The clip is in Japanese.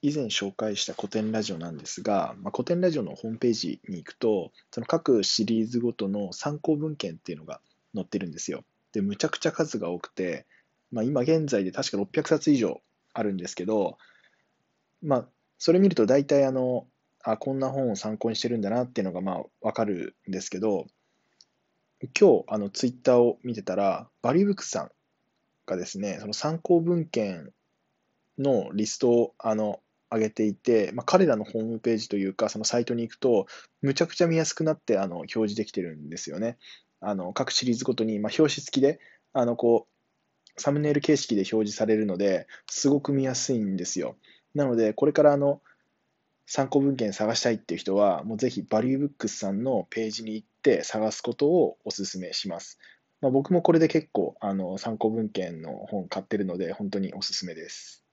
以前紹介した古典ラジオなんですが、まあ、古典ラジオのホームページに行くと、その各シリーズごとの参考文献っていうのが載ってるんですよ。で、むちゃくちゃ数が多くて、まあ、今現在で確か600冊以上あるんですけど、まあ、それ見ると大体あの、あ、こんな本を参考にしてるんだなっていうのがまあわかるんですけど、今日あのツイッターを見てたら、バリューブックさんがですね、その参考文献のリストをあの上げていて、まあ、彼らのホームページというか、そのサイトに行くと、むちゃくちゃ見やすくなってあの表示できてるんですよね。あの各シリーズごとに、まあ、表紙付きであのこうサムネイル形式で表示されるので、すごく見やすいんですよ。なので、これからあの参考文献探したいっていう人は、もうぜひバリューブックスさんのページに行って探すことをお勧めします。まあ、僕もこれで結構あの参考文献の本買ってるので、本当におすすめです。